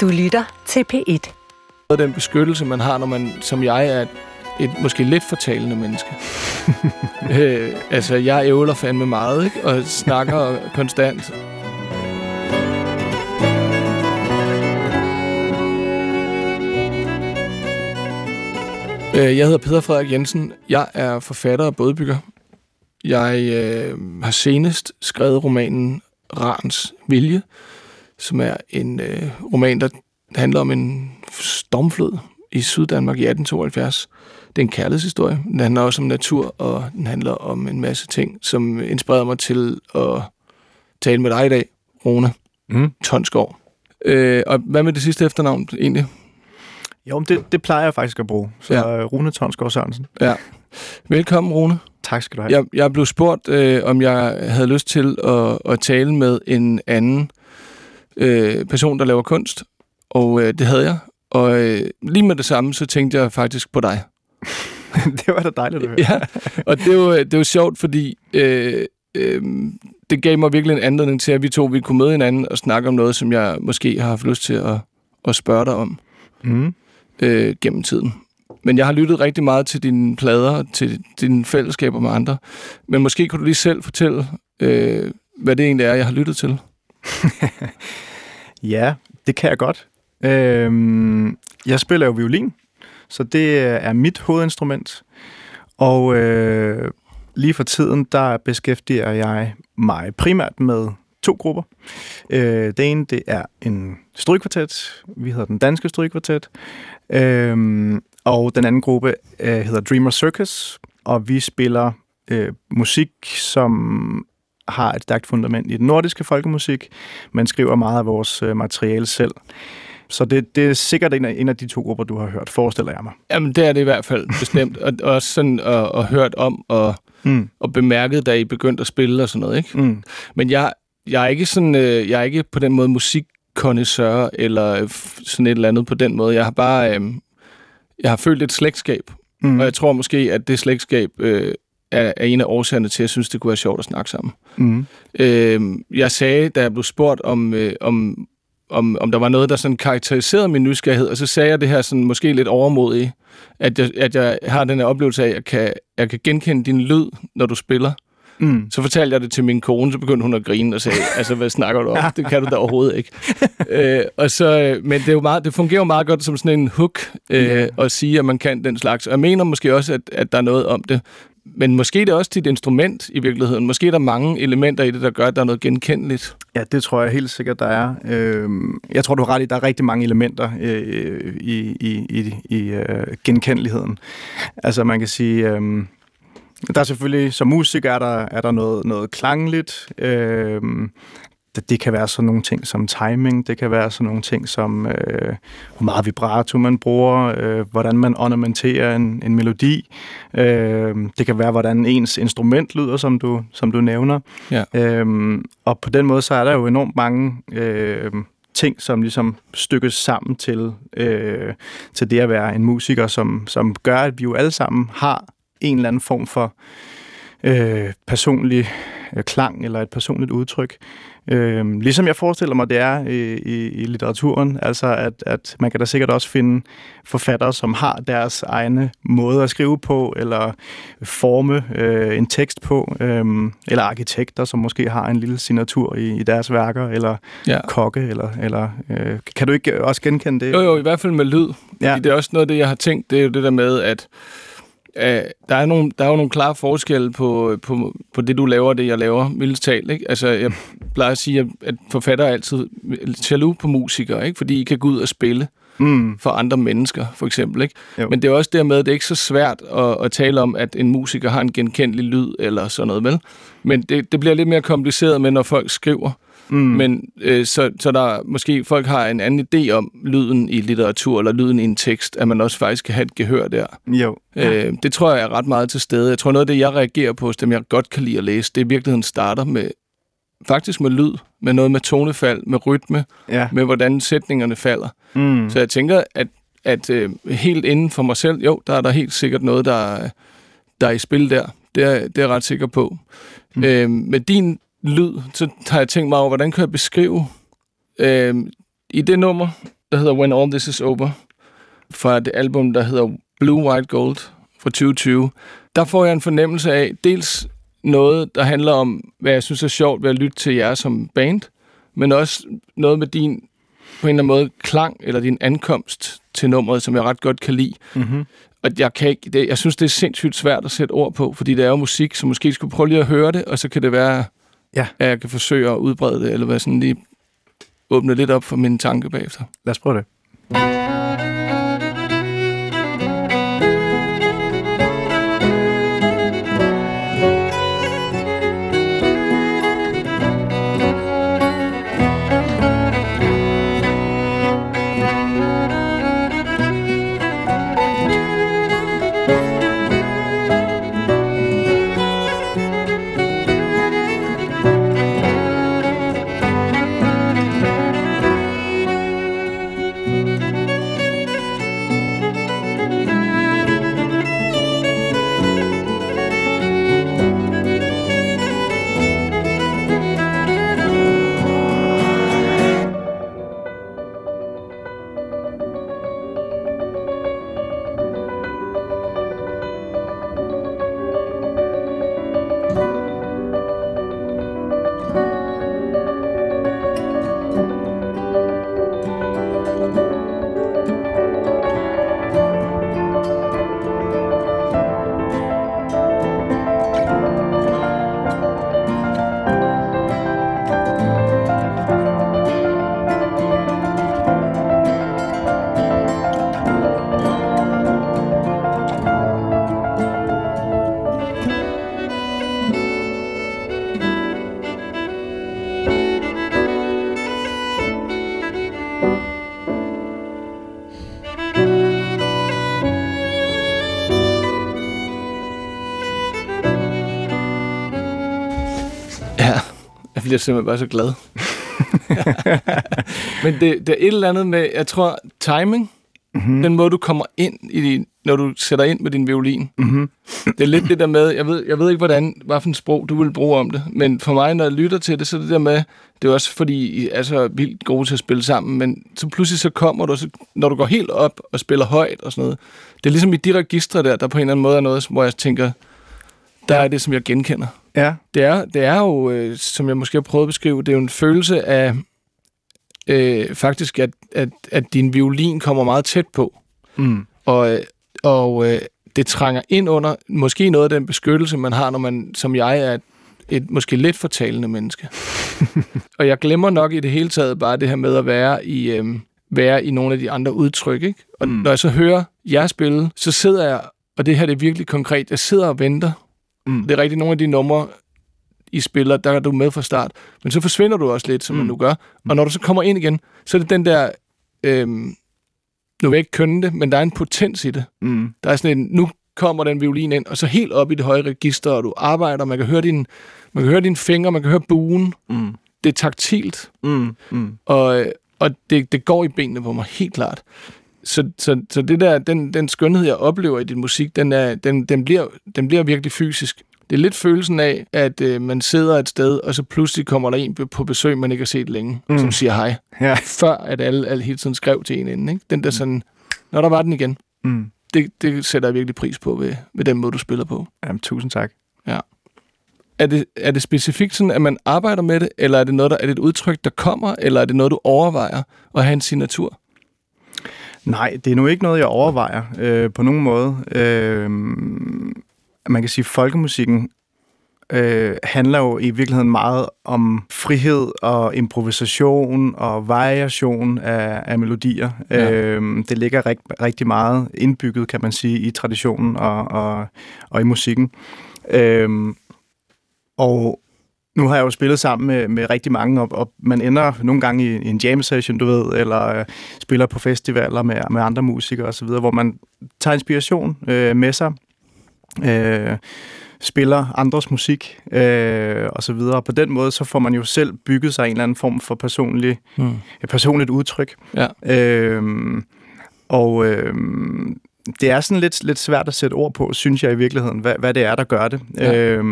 Du lytter til P1. Den beskyttelse, man har, når man, som jeg, er et måske lidt fortalende menneske. øh, altså, jeg ævler fandme meget, ikke? Og snakker konstant. Øh, jeg hedder Peter Frederik Jensen. Jeg er forfatter og bådbygger. Jeg øh, har senest skrevet romanen Rans Vilje, som er en øh, roman, der handler om en stormflod i Syddanmark i 1872. Det er en kærlighedshistorie. Den handler også om natur, og den handler om en masse ting, som inspirerede mig til at tale med dig i dag, Rune Mm. Tonsgaard. Øh, og hvad med det sidste efternavn egentlig? Jo, men det, det plejer jeg faktisk at bruge. Så Ja. ja. Rune Tonsgaard Sørensen. Ja. Velkommen, Rune. Tak skal du have. Jeg, jeg blev spurgt, øh, om jeg havde lyst til at, at tale med en anden øh, person, der laver kunst. Og øh, det havde jeg. Og øh, lige med det samme, så tænkte jeg faktisk på dig. det var da dejligt at høre. Ja, og det er jo, det jo sjovt, fordi øh, øh, det gav mig virkelig en anledning til, at vi to vi kunne møde hinanden og snakke om noget, som jeg måske har haft lyst til at, at spørge dig om Mm. øh, gennem tiden. Men jeg har lyttet rigtig meget til dine plader, til dine fællesskaber med andre. Men måske kunne du lige selv fortælle, øh, hvad det egentlig er, jeg har lyttet til. Ja, det kan jeg godt. Øhm, jeg spiller jo violin, så det er mit hovedinstrument. Og øh, lige for tiden, der beskæftiger jeg mig primært med to grupper. Øh, det ene, det er en strygkvartet. Vi hedder den danske strygkvartet. Øhm, og den anden gruppe øh, hedder Dreamer Circus, og vi spiller øh, musik, som har et stærkt fundament i den nordiske folkemusik, men skriver meget af vores øh, materiale selv. Så det, det er sikkert en af, en af de to grupper, du har hørt, forestiller jeg mig. Jamen, det er det i hvert fald bestemt. og og også sådan at, at hørt om og, Mm. og bemærket, da I begyndte at spille og sådan noget, ikke? Mm. Men jeg, jeg er ikke sådan, øh, jeg er ikke på den måde musikkondisseur eller øh, sådan et eller andet på den måde. Jeg har bare, øh, jeg har følt et slægtskab, Mm. og jeg tror måske, at det slægtskab øh, er, er en af årsagerne til, at jeg synes, det kunne være sjovt at snakke sammen. Mm. Øh, jeg sagde, da jeg blev spurgt om, øh, om, om, om der var noget, der sådan karakteriserede min nysgerrighed, og så sagde jeg det her sådan måske lidt overmodigt, at jeg, at jeg har den her oplevelse af, at jeg kan, jeg kan genkende din lyd, når du spiller. Mm. Så fortalte jeg det til min kone, så begyndte hun at grine og sagde, altså hvad snakker du om? Det kan du da overhovedet ikke. øh, og så, øh, men det, er jo meget, det fungerer jo meget godt som sådan en hook øh, Ja. at sige, at man kan den slags. Og jeg mener måske også, at, at der er noget om det. Men måske er det også dit instrument i virkeligheden. Måske er der mange elementer i det, der gør, at der er noget genkendeligt. Ja, det tror jeg helt sikkert, der er. Øh, jeg tror, du har ret i, der er rigtig mange elementer øh, i, i, i, i øh, genkendeligheden. Altså, man kan sige, øh, der er selvfølgelig, som musiker er der, er der noget, noget klangligt. Øh, det, kan være sådan nogle ting som timing, det kan være sådan nogle ting som, øh, hvor meget vibrato man bruger, øh, hvordan man ornamenterer en, en melodi. Øh, det kan være, hvordan ens instrument lyder, som du, som du nævner. Ja. Øhm, og på den måde, så er der jo enormt mange øh, ting, som ligesom stykkes sammen til, øh, til det at være en musiker, som, som gør, at vi jo alle sammen har en eller anden form for øh, personlig øh, klang eller et personligt udtryk. Øh, ligesom jeg forestiller mig, det er i, i, i litteraturen, altså at, at man kan da sikkert også finde forfattere, som har deres egne måde at skrive på, eller forme øh, en tekst på, øh, eller arkitekter, som måske har en lille signatur i, i deres værker, eller Ja. kokke, eller, eller øh, kan du ikke også genkende det? Jo, jo, i hvert fald med lyd. Ja. Det er også noget af det, jeg har tænkt, det er jo det der med, at øh, der, er nogle, der er jo nogle klare forskelle på, på, på det, du laver og det, jeg laver, mildest talt. Ikke? Altså, jeg plejer at sige, at- at forfattere er altid jaloux på musikere, ikke? fordi I kan gå ud og spille Mm, for andre mennesker, for eksempel. Ikke? Jo. Men det er også dermed, at det er ikke så svært at, at tale om, at en musiker har en genkendelig lyd eller sådan noget, vel? Men det, det bliver lidt mere kompliceret med, når folk skriver. Mm, Men øh, så, så der måske folk har en anden idé om lyden i litteratur eller lyden i en tekst, at man også faktisk kan have et gehør der. jo. Ja. Øh, det tror jeg er ret meget til stede. Jeg tror noget af det, jeg reagerer på hos dem, jeg godt kan lide at læse, det i virkeligheden starter med faktisk med lyd, med noget med tonefald, med rytme, Ja. med hvordan sætningerne falder. Mm. Så jeg tænker, at, at øh, helt inden for mig selv, jo, der er der helt sikkert noget, der, er- der er i spil der. Det er, det er jeg ret sikker på. Mm. Øh, med din lyd, så har jeg tænkt mig over, hvordan kan jeg beskrive øh, i det nummer, der hedder When All This Is Over, fra det album, der hedder Blue, White, Gold fra 2020. Der får jeg en fornemmelse af dels noget, der handler om, hvad jeg synes er sjovt ved at lytte til jer som band, men også noget med din på en eller anden måde klang, eller din ankomst til nummeret, som jeg ret godt kan lide. Mm-hmm. Og jeg, kan ikke, det, jeg synes, det er sindssygt svært at sætte ord på, fordi det er jo musik, så måske skulle prøve lige at høre det, og så kan det være, Ja. at jeg kan forsøge at udbrede det, eller være sådan lige åbne lidt op for mine tanker bagefter. Lad os prøve det. Simpelthen bare så glad. Men det, det er et eller andet med, jeg tror, timing, mm-hmm. den måde, du kommer ind i din, når du sætter ind med din violin. Mm-hmm. Det er lidt det der med, jeg ved, jeg ved ikke, hvordan, hvad for en sprog du vil bruge om det, men for mig, når jeg lytter til det, så er det der med, det er også fordi, I er så vildt gode til at spille sammen, men så pludselig så kommer du, så, når du går helt op og spiller højt og sådan noget, det er ligesom i de registre der, der på en eller anden måde er noget, hvor jeg tænker, der er det, som jeg genkender. Ja. Det er, det er jo, øh, som jeg måske har prøvet at beskrive, det er jo en følelse af øh, faktisk, at, at, at din violin kommer meget tæt på. Mm. Og, øh, og øh, det trænger ind under måske noget af den beskyttelse, man har, når man, som jeg, er et, et måske lidt fortalende menneske. og jeg glemmer nok i det hele taget bare det her med at være i, øh, være i nogle af de andre udtryk. Ikke? Og mm. når jeg så hører jer spille, så sidder jeg, og det her det er virkelig konkret, jeg sidder og venter Mm. det er rigtigt, nogle af de numre, I spiller, der er du med fra start. Men så forsvinder du også lidt, som mm. man nu gør. Og når du så kommer ind igen, så er det den der... Øhm, nu vil jeg ikke kønne det, men der er en potens i det. Mm. Der er sådan en, nu kommer den violin ind, og så helt op i det høje register, og du arbejder, man kan høre din, man kan høre dine fingre, man kan høre buen. Mm. Det er taktilt, Mm. Mm. og, og det, det går i benene på mig, helt klart. Så, så, så det der, den, den skønhed, jeg oplever i din musik, den, er, den, den, bliver, den bliver virkelig fysisk. Det er lidt følelsen af, at øh, man sidder et sted, og så pludselig kommer der en på besøg, man ikke har set længe, Mm. mm. som siger hej. Ja. Før at alle, alle hele tiden skrev til en inden. Ikke? Den der sådan, når der var den igen. Mm. Det, det sætter jeg virkelig pris på ved, ved den måde, du spiller på. Jamen, tusind tak. Er det, er det specifikt sådan, at man arbejder med det, eller er det, noget, der, er det et udtryk, der kommer, eller er det noget, du overvejer at have en signatur? Nej, det er nu ikke noget, jeg overvejer øh, på nogen måde. Øh, man kan sige, at folkemusikken øh, handler jo i virkeligheden meget om frihed og improvisation og variation af, af melodier. Ja. Øh, det ligger rigt, rigtig meget indbygget, kan man sige, i traditionen og, og, og i musikken. Øh, og nu har jeg jo spillet sammen med, med rigtig mange, og, og man ender nogle gange i, i en jam session, du ved, eller øh, spiller på festivaler med, med andre musikere osv., hvor man tager inspiration øh, med sig, øh, spiller andres musik øh, og så videre. På den måde, så får man jo selv bygget sig en eller anden form for personlig, Mm. personligt udtryk. Ja. Øh, og øh, det er sådan lidt, lidt svært at sætte ord på, synes jeg i virkeligheden, hvad, hvad det er, der gør det. Ja. Øh,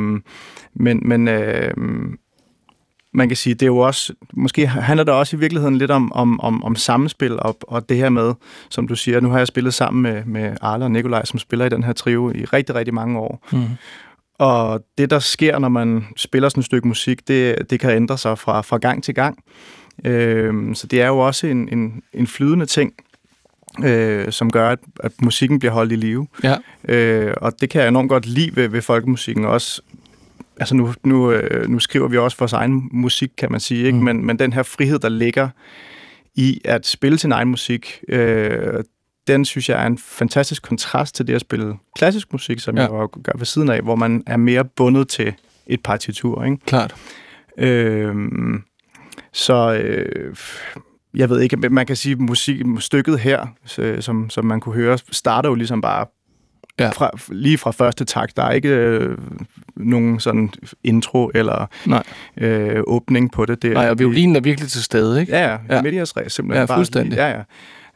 men men øh, man kan sige, det er jo også, måske handler det også i virkeligheden lidt om, om, om, om samspil og, og det her med, som du siger, nu har jeg spillet sammen med, med Arla og Nikolaj, som spiller i den her trio i rigtig, rigtig mange år. Mm. Og det, der sker, når man spiller sådan et stykke musik, det, det kan ændre sig fra, fra gang til gang. Øh, så det er jo også en, en, en flydende ting, øh, som gør, at, at musikken bliver holdt i live. Ja. Øh, og det kan jeg enormt godt lide ved, ved folkemusikken også. Altså nu, nu, øh, nu skriver vi også vores egen musik, kan man sige, ikke? Mm. Men, men den her frihed, der ligger i at spille sin egen musik, øh, den synes jeg er en fantastisk kontrast til det at spille klassisk musik, som ja. jeg gør ved siden af, hvor man er mere bundet til et partitur. Ikke? Klart. Øh, så øh, jeg ved ikke, man kan sige, musik, stykket her, som, som man kunne høre, starter jo ligesom bare ja. fra, lige fra første takt. Der er ikke øh, nogen sådan intro eller Nej. Øh, åbning på det. det Nej, og violinen er virkelig til stede, ikke? Ja, ja. ja. Medias res, simpelthen. Ja, fuldstændig. Bare, ja,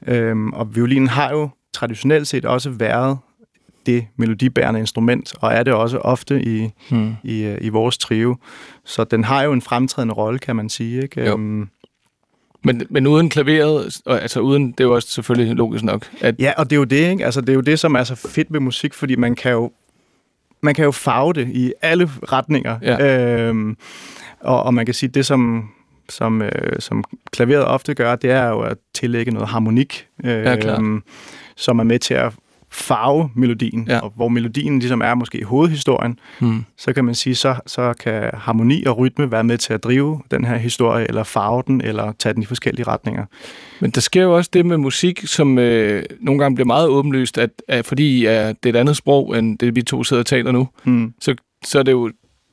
ja. Øhm, og violinen har jo traditionelt set også været det melodibærende instrument, og er det også ofte i, hmm. i, øh, i vores trio. Så den har jo en fremtrædende rolle, kan man sige. Ikke? Jo. Um, men, men uden klaveret, altså uden, det er jo også selvfølgelig logisk nok. At... Ja, og det er jo det, ikke? Altså, det er jo det, som er så fedt ved musik, fordi man kan jo, man kan jo farve det i alle retninger. Ja. Øhm, og, og man kan sige, det som, som, øh, som klaveret ofte gør, det er jo at tillægge noget harmonik, øh, ja, øhm, som er med til at farve melodien, ja. og hvor melodien ligesom er måske hovedhistorien, hmm. så kan man sige, så, så kan harmoni og rytme være med til at drive den her historie, eller farve den, eller tage den i forskellige retninger. Men der sker jo også det med musik, som øh, nogle gange bliver meget åbenlyst, at, at fordi at det er et andet sprog, end det vi to sidder og taler nu, hmm. så, så er det jo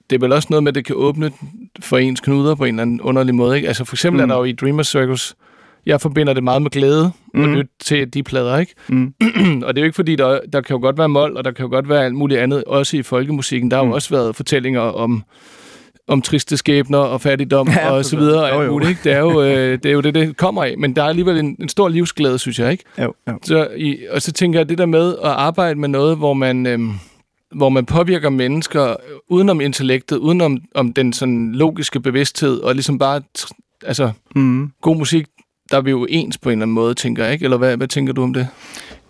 det er vel også noget med, at det kan åbne for ens knuder på en eller anden underlig måde. Ikke? Altså for eksempel mm. er der jo i Dreamer Circus, jeg forbinder det meget med glæde mm. at lytte til de plader, ikke? Mm. og det er jo ikke fordi, der, der kan jo godt være mål, og der kan jo godt være alt muligt andet, også i folkemusikken. Der har mm. jo også været fortællinger om om triste skæbner og fattigdom ja, og så videre og alt muligt. Ikke? Det, er jo, øh, det er jo det, det kommer af. Men der er alligevel en, en stor livsglæde, synes jeg. ikke. Jo, jo. Så, i, og så tænker jeg, det der med at arbejde med noget, hvor man... Øh, hvor man påvirker mennesker udenom intellektet, udenom om den sådan logiske bevidsthed, og ligesom bare, altså, mm. god musik, der er vi jo ens på en eller anden måde, tænker jeg, ikke? Eller hvad, hvad tænker du om det?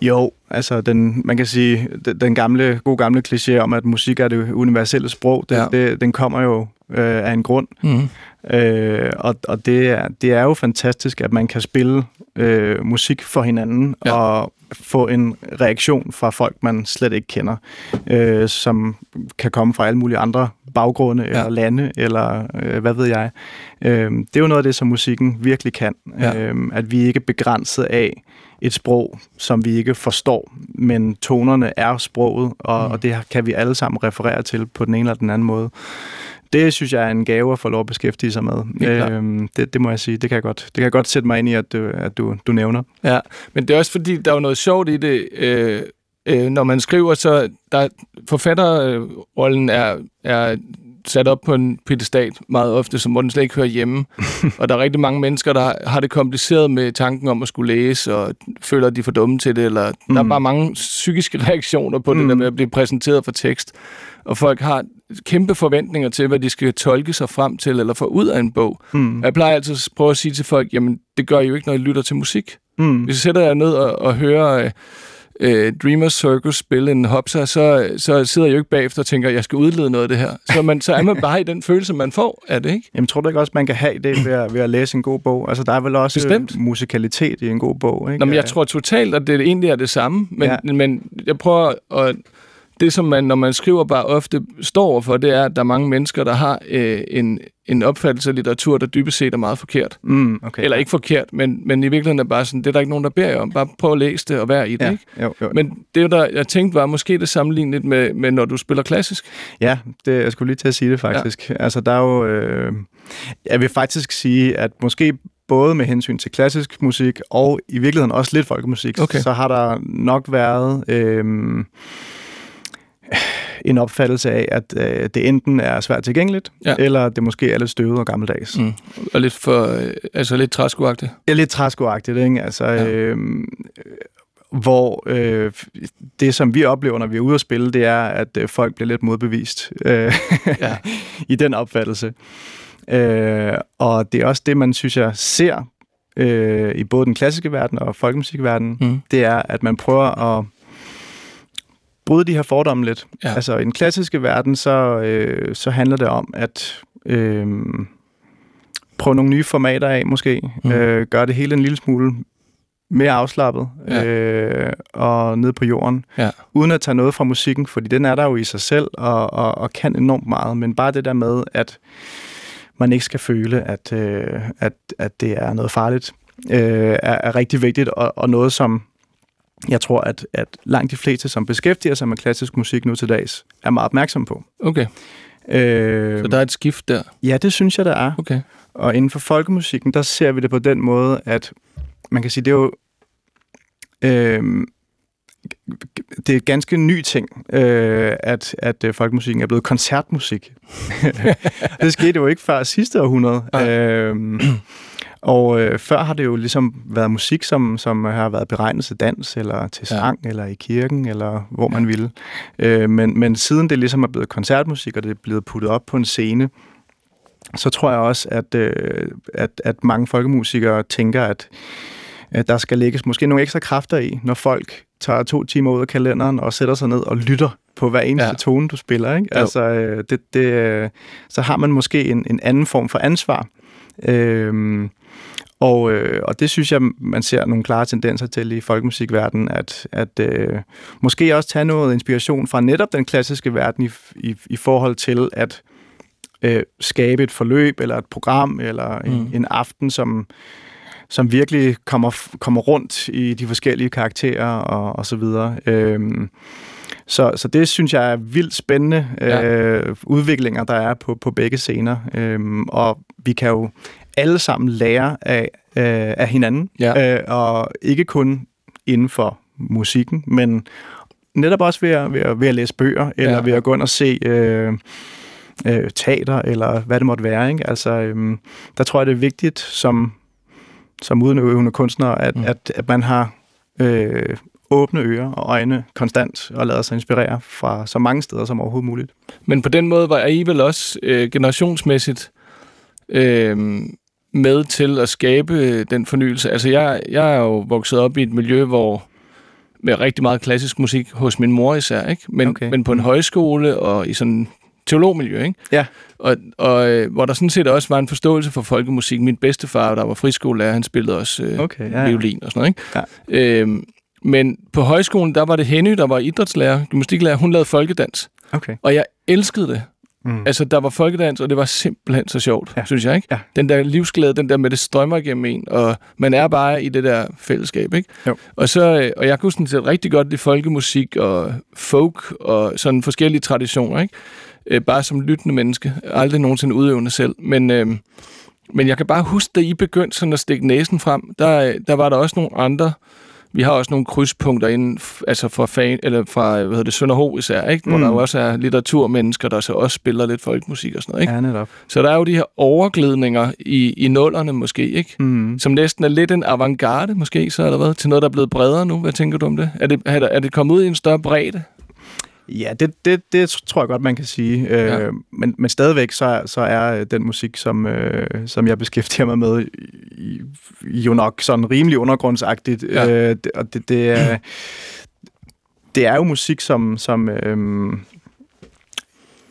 Jo, altså den, man kan sige, den, den gamle, gode gamle kliché om, at musik er det universelle sprog, det, Ja. det, den kommer jo øh, af en grund. Mm. Øh, og og det, er, det er jo fantastisk, at man kan spille øh, musik for hinanden Ja. og få en reaktion fra folk, man slet ikke kender, øh, som kan komme fra alle mulige andre baggrunde ja. eller lande, eller øh, hvad ved jeg. Øh, det er jo noget af det, som musikken virkelig kan. Ja. Øh, at vi ikke er begrænset af et sprog, som vi ikke forstår, men tonerne er sproget, og, mm. og det kan vi alle sammen referere til på den ene eller den anden måde. Det synes jeg er en gave at få lov at beskæftige sig med. Klart. Øhm, det, det må jeg sige. Det kan jeg godt, det kan jeg godt sætte mig ind i, at du, at du, du nævner. Ja, men det er også fordi, der er jo noget sjovt i det, øh, øh, når man skriver, så der, forfatterrollen er, er sat op på en pedestal meget ofte, som hvor den slet ikke hører hjemme. og der er rigtig mange mennesker, der har det kompliceret med tanken om at skulle læse, og føler, at de er for dumme til det, eller mm. der er bare mange psykiske reaktioner på mm. det der med at blive præsenteret for tekst. Og folk har kæmpe forventninger til, hvad de skal tolke sig frem til, eller få ud af en bog. Mm. Jeg plejer altid at prøve at sige til folk, jamen, det gør I jo ikke, når I lytter til musik. Mm. Hvis jeg sætter jer ned og, og hører øh, øh, Dreamers Circus spille en hopsa, så, så sidder jeg jo ikke bagefter og tænker, jeg skal udlede noget af det her. Så, man, så er man bare i den følelse, man får af det, ikke? Jamen, tror du ikke også, man kan have det ved at, ved at læse en god bog? Altså, der er vel også Bestemt. musikalitet i en god bog, ikke? Nå, men jeg tror totalt, at det egentlig er det samme, men, ja. men jeg prøver at... Det, som man, når man skriver bare ofte står for, det er, at der er mange mennesker, der har øh, en, en opfattelse af litteratur, der dybest set er meget forkert. Mm, okay. Eller ikke forkert, men, men i virkeligheden er bare sådan, det er der ikke nogen, der beder jer om. Bare prøv at læse det og vær i det, ja. ikke? Jo, jo. Men det, der jeg tænkte, var måske det sammenlignet med, med, når du spiller klassisk. Ja, det, jeg skulle lige til at sige det faktisk. Ja. Altså, der er jo... Øh, jeg vil faktisk sige, at måske både med hensyn til klassisk musik og i virkeligheden også lidt folkemusik, Okay. så har der nok været øh, en opfattelse af, at øh, det enten er svært tilgængeligt, Ja. eller det måske er lidt støvet og gammeldags. Mm. Og lidt for, øh, altså lidt træskoagtigt. Er lidt træskoagtigt, ikke? Altså, Ja. ja. øh, hvor øh, det, som vi oplever, når vi er ude at spille, det er, at øh, folk bliver lidt modbevist øh, Ja. i den opfattelse. Øh, og det er også det, man synes, jeg ser øh, i både den klassiske verden og folkemusikverdenen, Mm. det er, at man prøver at bryde de her fordomme lidt. Ja. Altså i den klassiske verden, så, øh, så handler det om at øh, prøve nogle nye formater af måske. Mm. Øh, gøre det hele en lille smule mere afslappet Ja. øh, og ned på jorden. Ja. Uden at tage noget fra musikken, fordi den er der jo i sig selv og, og, og kan enormt meget. Men bare det der med, at man ikke skal føle, at, øh, at, at det er noget farligt, øh, er, er rigtig vigtigt, og, og noget, som jeg tror, at, at langt de fleste, som beskæftiger sig med klassisk musik nu til dags, er meget opmærksom på. Okay, Øh, så der er et skift der. Ja, det synes jeg, der er. Okay. Og inden for folkemusikken, der ser vi det på den måde, at man kan sige, det er jo... Øh, det er et ganske ny ting, øh, at, at øh, folkemusikken er blevet koncertmusik. det skete jo ikke før sidste århundrede. Øh, og øh, før har det jo ligesom været musik, som, som har været beregnet til dans, eller til sang, ja. eller i kirken, eller hvor man ville. Øh, men, men siden det ligesom er blevet koncertmusik, og det er blevet puttet op på en scene, så tror jeg også, at, øh, at, at mange folkemusikere tænker, at, at der skal lægges måske nogle ekstra kræfter i, når folk tager to timer ud af kalenderen og sætter sig ned og lytter på hver eneste Ja. ja. tone, du spiller. Ikke? Jo. Altså, øh, det, det, øh, så har man måske en, en anden form for ansvar. Øhm, og, øh, og det synes jeg, man ser nogle klare tendenser til i folkemusikverdenen, at, at øh, måske også tage noget inspiration fra netop den klassiske verden i, i, i forhold til at øh, skabe et forløb, eller et program, eller en, Mm. mm. en aften, som, som virkelig kommer, kommer rundt i de forskellige karakterer og, og så videre. Øhm, så, så det synes jeg er vildt spændende Ja. øh, udviklinger, der er på, på begge scener. Øhm, og vi kan jo alle sammen lære af, øh, af hinanden, Ja. øh, og ikke kun inden for musikken, men netop også ved at, ved at, ved at læse bøger, eller Ja. ved at gå ind og se øh, øh, teater, eller hvad det måtte være. Ikke? Altså, øhm, der tror jeg, det er vigtigt som, som udøvende kunstner, at, mm. at, at man har øh, åbne ører og øjne konstant, og lader sig inspirere fra så mange steder som overhovedet muligt. Men på den måde var I vel også øh, generationsmæssigt øh, med til at skabe øh, den fornyelse. Altså jeg, jeg er jo vokset op i et miljø, hvor med rigtig meget klassisk musik hos min mor især, ikke? Men, okay. Okay. men på en højskole og i sådan teologmiljø, ikke? Ja. Og, og øh, hvor der sådan set også var en forståelse for folkemusik. Min bedstefar, der var friskolelærer, han spillede også øh, Okay, ja, ja. violin og sådan noget, ikke? Ja. Øhm, men på højskolen, der var det Henny, der var idrætslærer, gymnastiklærer, hun lavede folkedans. Okay. Og jeg elskede det. Mm. Altså, der var folkedans, og det var simpelthen så sjovt, ja. Synes jeg, ikke? Ja. Den der livsglæde, den der med, det strømmer igennem en, og man er bare i det der fællesskab, ikke? Jo. Og, så, øh, og jeg kunne sådan set rigtig godt lide folkemusik og folk og sådan forskellige traditioner, ikke? Øh, bare som lyttende menneske. Aldrig nogensinde udøvende selv. Men, øh, men jeg kan bare huske, da I begyndte sådan at stikke næsen frem, der, øh, der var der også nogle andre vi har også nogle krydspunkter inden, altså fra, fan, eller fra hvad hedder det, Sønderho især, ikke? hvor Mm. der jo også er litteraturmennesker, der så også spiller lidt folkmusik og sådan noget. Ikke? Ja, netop. Så der er jo de her overglidninger i, i nullerne måske, ikke? Mm. som næsten er lidt en avantgarde måske, så eller hvad, til noget, der er blevet bredere nu. Hvad tænker du om det? Er det, er det, er det kommet ud i en større bredde? Ja, det, det, det tror jeg godt, man kan sige. Ja. Øh, men, men stadigvæk så, så er øh, den musik, som, øh, som jeg beskæftiger mig med, jo nok sådan rimelig undergrundsagtigt. Ja. Øh, det, og det, det, er, det er jo musik, som, som øh,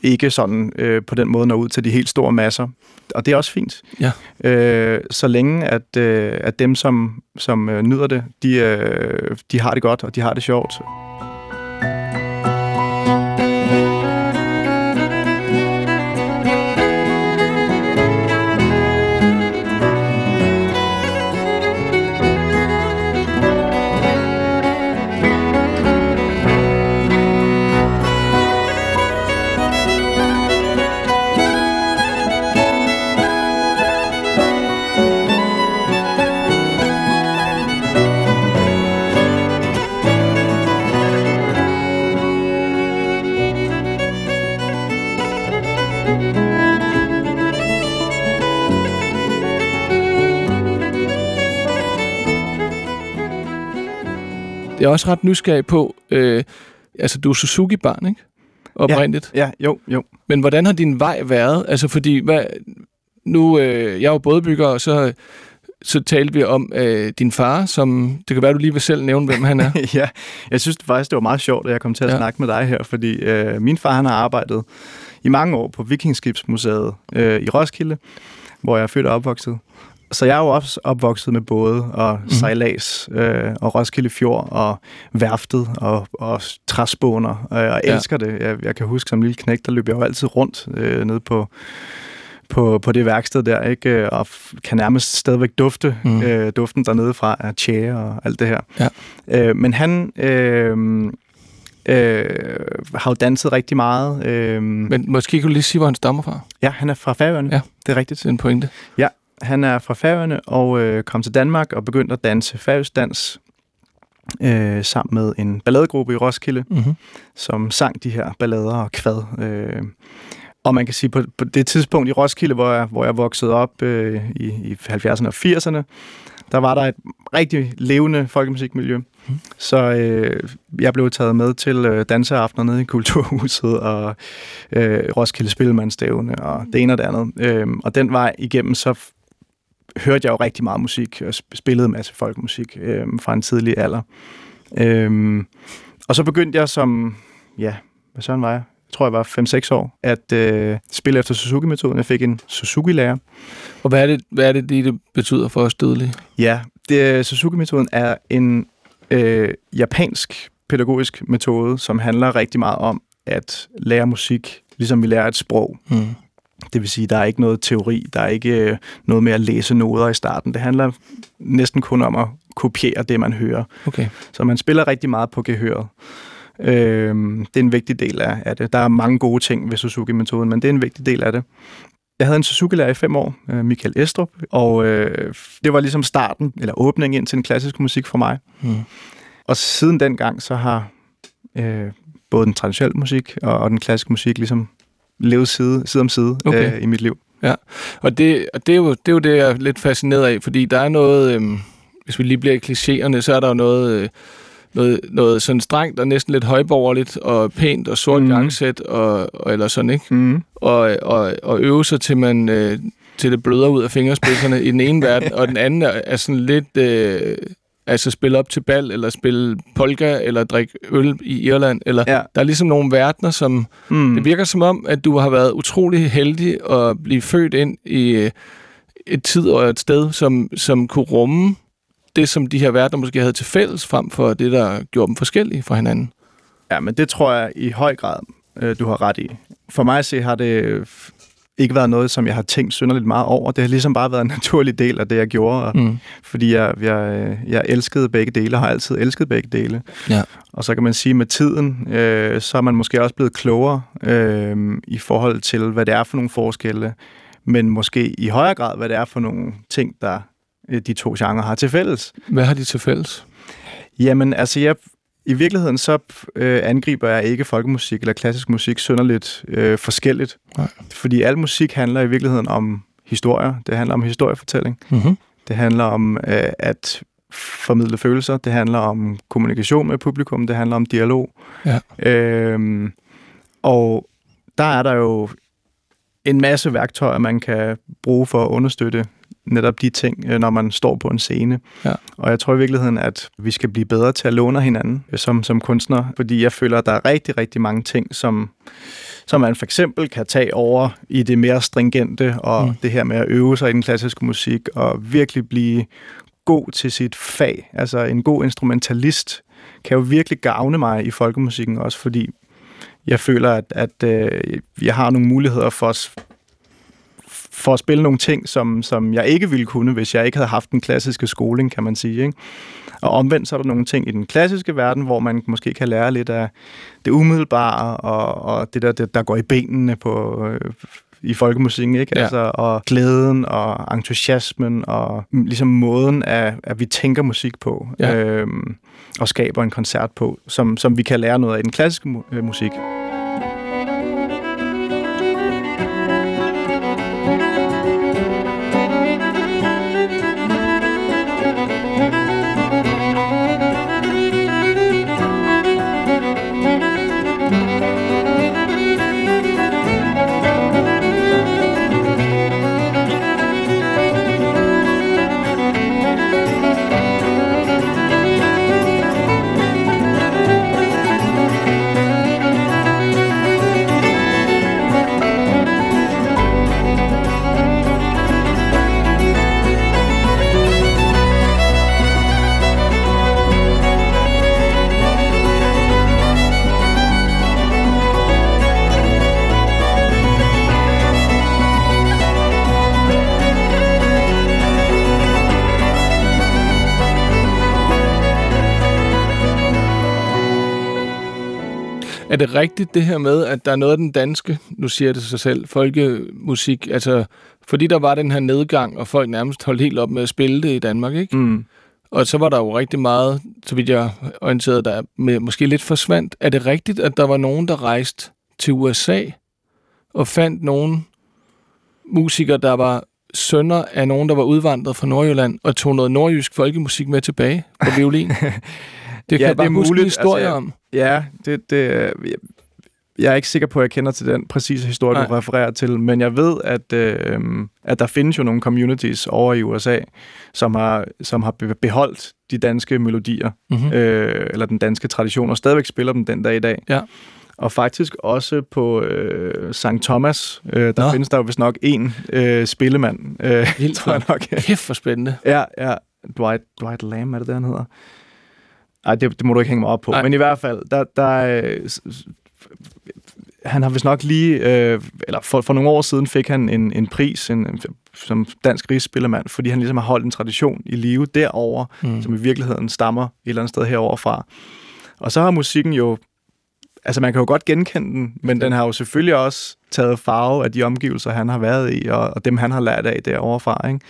ikke sådan øh, på den måde når ud til de helt store masser. Og det er også fint. Ja. Øh, så længe at, øh, at dem, som, som øh, nyder det, de, øh, de har det godt, og de har det sjovt. Er også ret nysgerrig på, øh, altså du er Suzuki-barn, ikke? Oprindeligt. Ja, jo, jo. Men hvordan har din vej været? Altså fordi, hvad, nu, øh, jeg er jo bådbygger, og så, så talte vi om øh, din far, som, det kan være, du lige vil selv nævne, hvem han er. ja, jeg synes faktisk, det var meget sjovt, at jeg kom til at ja. snakke med dig her, fordi øh, min far, han har arbejdet i mange år på Vikingskibsmuseet øh, i Roskilde, hvor jeg er født og opvokset. Så jeg er jo også opvokset med både og mm. sejlads øh, og Roskilde Fjord og værftet og, og træspåner, og jeg ja. elsker det. Jeg, jeg kan huske som lille knæk, der løb jeg jo altid rundt øh, nede på, på, på det værksted der, ikke? og kan nærmest stadigvæk dufte mm. øh, duften dernede fra af tjære og alt det her. Ja. Øh, men han... Øh, øh, har jo danset rigtig meget. Øh, Men måske kan du lige sige, hvor han stammer fra? Ja, han er fra Færøerne. Ja, det er rigtigt. Det er en pointe. Ja, han er fra Færøerne og øh, kom til Danmark og begyndte at danse færøsk dans øh, sammen med en balladegruppe i Roskilde, mm-hmm. som sang de her ballader og kvad. Øh, og man kan sige, på, på det tidspunkt i Roskilde, hvor jeg, hvor jeg voksede op øh, i, i 70'erne og 80'erne, der var der et rigtig levende folkemusikmiljø. Mm. Så øh, jeg blev taget med til øh, danseaftener nede i Kulturhuset og øh, Roskilde Spillemandstævne og det ene og det andet. Øh, og den vej igennem, så hørte jeg jo rigtig meget musik og spillede en masse folkemusik øh, fra en tidlig alder. Øh, og så begyndte jeg som, ja, hvad sådan var jeg? Jeg tror, jeg var 5-6 år, at øh, spille efter Suzuki-metoden. Jeg fik en Suzuki-lærer. Og hvad er det, hvad er det, det betyder for os dødelige? Ja, det, Suzuki-metoden er en øh, japansk pædagogisk metode, som handler rigtig meget om at lære musik, ligesom vi lærer et sprog. Mm. Det vil sige, der er ikke noget teori, der er ikke øh, noget med at læse noder i starten. Det handler næsten kun om at kopiere det, man hører. Okay. Så man spiller rigtig meget på gehøret. Øh, det er en vigtig del af, af det. Der er mange gode ting ved Suzuki-metoden, men det er en vigtig del af det. Jeg havde en Suzuki-lærer i fem år, øh, Michael Estrup, og øh, det var ligesom starten, eller åbningen ind til den klassiske musik for mig. Mm. Og siden den gang, så har øh, både den traditionelle musik og, og den klassiske musik ligesom levet side, side om side okay. øh, i mit liv. Ja, og det, og det, er jo, det er jo det, jeg er lidt fascineret af, fordi der er noget, øh, hvis vi lige bliver i klichéerne, så er der jo noget... Øh, noget, noget sådan strengt og næsten lidt højborgerligt og pænt og sort mm. jakkesæt og, og eller sådan, ikke? Mm. Og, og, og øve sig til man øh, til det bløder ud af fingerspidserne i den ene verden, og den anden er, er sådan lidt øh, altså spille op til bal, eller spille polka, eller drikke øl i Irland, eller ja. der er ligesom nogle verdener, som mm. det virker som om, at du har været utrolig heldig at blive født ind i øh, et tid og et sted, som, som kunne rumme det, som de her verdener måske havde til fælles, frem for det, der gjorde dem forskellige fra hinanden. Ja, men det tror jeg i høj grad, øh, du har ret i. For mig at se har det ikke været noget, som jeg har tænkt synderligt meget over. Det har ligesom bare været en naturlig del af det, jeg gjorde, mm. fordi jeg, jeg, jeg elskede begge dele, og har altid elsket begge dele. Ja. Og så kan man sige, at med tiden, øh, så er man måske også blevet klogere øh, i forhold til, hvad det er for nogle forskelle, men måske i højere grad, hvad det er for nogle ting, der Øh, de to genrer har til fælles. Hvad har de til fælles? Jamen, altså jeg, i virkeligheden så øh, angriber jeg ikke folkemusik eller klassisk musik sønderligt øh, forskelligt. Nej. Fordi al musik handler i virkeligheden om historier. Det handler om historiefortælling. Mm-hmm. Det handler om øh, at formidle følelser. Det handler om kommunikation med publikum. Det handler om dialog. Ja. Øhm, og der er der jo en masse værktøjer, man kan bruge for at understøtte netop de ting, øh, når man står på en scene. Ja. Og jeg tror i virkeligheden, at vi skal blive bedre til at låne hinanden øh, som, som kunstner, fordi jeg føler, at der er rigtig, rigtig mange ting, som, som man for eksempel kan tage over i det mere stringente, og mm. det her med at øve sig i den klassiske musik, og virkelig blive god til sit fag. Altså en god instrumentalist kan jo virkelig gavne mig i folkemusikken også, fordi jeg føler, at, at øh, jeg har nogle muligheder for for at spille nogle ting, som, som jeg ikke ville kunne, hvis jeg ikke havde haft den klassiske skoling, kan man sige. Ikke? Og omvendt så er der nogle ting i den klassiske verden, hvor man måske kan lære lidt af det umiddelbare, og, og det der, det, der går i benene på, øh, i folkemusikken, ikke? Ja. Altså, og glæden og entusiasmen og ligesom måden, at, at vi tænker musik på ja. øhm, og skaber en koncert på, som, som vi kan lære noget af i den klassiske mu- øh, musik. Er det rigtigt det her med, at der er noget af den danske, nu siger det sig selv, folkemusik, altså fordi der var den her nedgang, og folk nærmest holdt helt op med at spille det i Danmark, ikke? Mm. Og så var der jo rigtig meget, så vidt jeg orienterede, der med, måske lidt forsvandt. Er det rigtigt, at der var nogen, der rejste til USA og fandt nogle musikere, der var sønner af nogen, der var udvandret fra Nordjylland, og tog noget nordjysk folkemusik med tilbage på violin? Det kan Ja, jeg bare det er huske muligt. historier Altså, om. Ja, det, det, jeg, jeg er ikke sikker på, at jeg kender til den præcise historie, Nej. du refererer til, men jeg ved, at, øh, at der findes jo nogle communities over i USA, som har, som har be- beholdt de danske melodier, Mm-hmm. øh, eller den danske tradition, og stadigvæk spiller dem den dag i dag. Ja. Og faktisk også på øh, St. Thomas, øh, der Nå. findes der jo vist nok en øh, spillemand, øh, Vildt, tror jeg nok. Kæft for spændende. Ja, ja. Dwight, Dwight Lamb, er det det, han hedder? Nej, det, det må du ikke hænge mig op på. Nej. Men i hvert fald, der, der, øh, han har vist nok lige, øh, eller for, for nogle år siden fik han en, en pris en, en, som dansk rigsspillermand, fordi han ligesom har holdt en tradition i live derover, Mm. som i virkeligheden stammer et eller andet sted herover fra. Og så har musikken jo, altså man kan jo godt genkende den, men den har jo selvfølgelig også taget farve af de omgivelser, han har været i, og, og dem han har lært af derovre fra, ikke?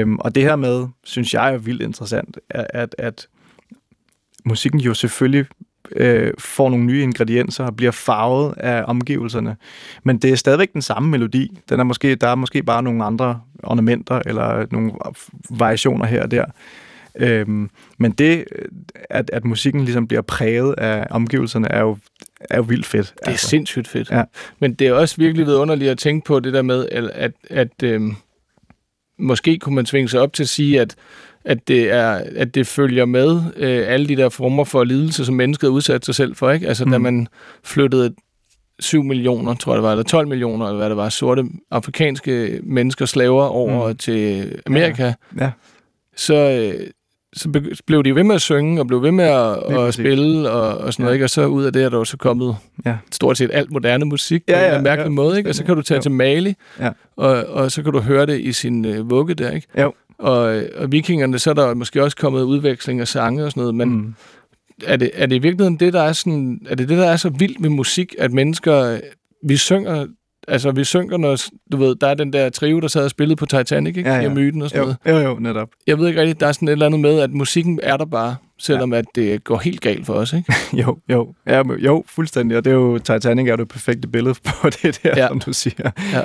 Øhm, og det her med, synes jeg er vildt interessant, at, at, at musikken jo selvfølgelig øh, får nogle nye ingredienser og bliver farvet af omgivelserne. Men det er stadigvæk den samme melodi. Den er måske, der er måske bare nogle andre ornamenter eller nogle variationer her og der. Øhm, men det, at, at musikken ligesom bliver præget af omgivelserne, er jo, er jo vildt fedt. Det er altså. sindssygt fedt. Ja. Men det er også virkelig vidunderligt at tænke på det der med, at, at, at øhm, måske kunne man tvinge sig op til at sige, at, at, det, er, at det følger med øh, alle de der former for lidelse, som mennesket har udsat sig selv for. Ikke? Altså, mm. da man flyttede 7 millioner, tror jeg det var, eller 12 millioner, eller hvad det var, sorte afrikanske mennesker, slaver over mm. Til Amerika, Ja. så, øh, så blev de ved med at synge, og blev ved med at, at spille, og, og sådan noget, Ja. ikke? og så ud af det er der jo så kommet Ja. stort set alt moderne musik på Ja, ja, ja, ja, en mærkelig ja, måde, ikke? og så kan du tage Jo. til Mali, Ja. og, og så kan du høre det i sin øh, vugge der, ikke? Jo. Og, og vikingerne, så er der måske også kommet udveksling af sange og sådan noget, men mm. er, det, er det i virkeligheden det, der er sådan, er det det, der er så vildt med musik, at mennesker, vi synger, altså vi synger, når, du ved, der er den der trio, der sad og spillede på Titanic, ikke? Ja, ja. I myten og sådan Jo, noget. jo, jo, netop. Jeg ved ikke rigtigt, der er sådan et eller andet med, at musikken er der bare, selvom ja. at det går helt galt for os, ikke? Jo, jo, ja, jo, fuldstændig. Og det er jo, Titanic er jo det perfekte billede på det der, ja. som du siger. Ja.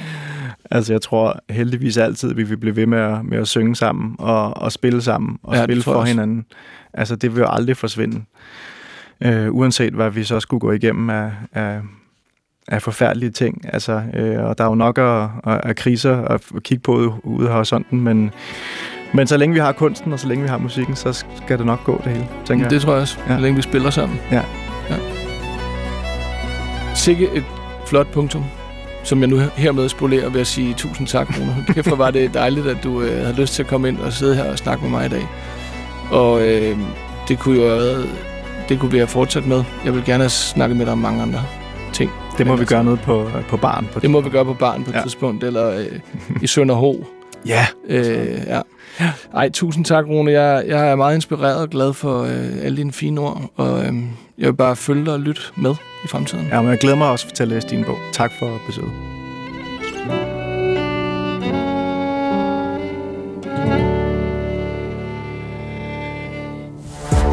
Altså, jeg tror heldigvis altid, vi vil blive ved med at, med at synge sammen og, og spille sammen og Ja, spille jeg for også. hinanden. Altså, det vil jo aldrig forsvinde. Øh, uanset hvad vi så skulle gå igennem af, af, af forfærdelige ting. Altså, øh, og der er jo nok af, af, kriser at kigge på ude, af horisonten, men, men så længe vi har kunsten, og så længe vi har musikken, så skal det nok gå det hele, tænker jeg. Det tror jeg også. Ja. så længe vi spiller sammen. Ja. ja. Sikke et flot punktum, som jeg nu hermed spolerer ved at sige tusind tak, Rune. Kæft, hvor var det dejligt, at du øh, havde lyst til at komme ind og sidde her og snakke med mig i dag. Og øh, det kunne jo have det kunne vi have fortsat med. Jeg vil gerne have snakket med dig om mange andre ting. Det må vi altså, gøre noget på, på barn. På Det må vi gøre på barn på et. Ja. tidspunkt, eller øh, i Sønderho. Ja. Øh, ja. Ej, tusind tak, Rune. Jeg, jeg er meget inspireret og glad for øh, alle dine fine ord, og øh, jeg vil bare følge dig og lytte med i fremtiden. ja, men jeg glæder mig også til at læse din bog. Tak for besøget.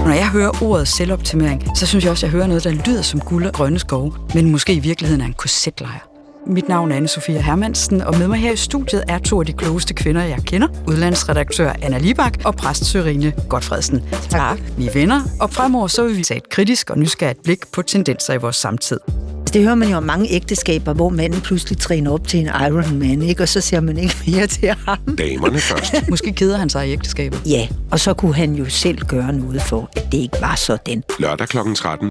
Når jeg hører ordet selvoptimering, så synes jeg også, at jeg hører noget, der lyder som guld og grønne skove, men måske i virkeligheden er en korsetlejr. Mit navn er Anne-Sophia Hermansen, og med mig her i studiet er to af de klogeste kvinder, jeg kender. Udlandsredaktør Anna Libak og præst Sørine Godfredsen. Tak. Vi er venner, og fremover så vil vi tage et kritisk og nysgerrigt blik på tendenser i vores samtid. Det hører man jo om mange ægteskaber, hvor manden pludselig træner op til en Ironman, ikke? og så ser man ikke mere til ham. Damerne først. Måske keder han sig i ægteskabet. Ja, og så kunne han jo selv gøre noget for, at det ikke var sådan. Lørdag kl. 13.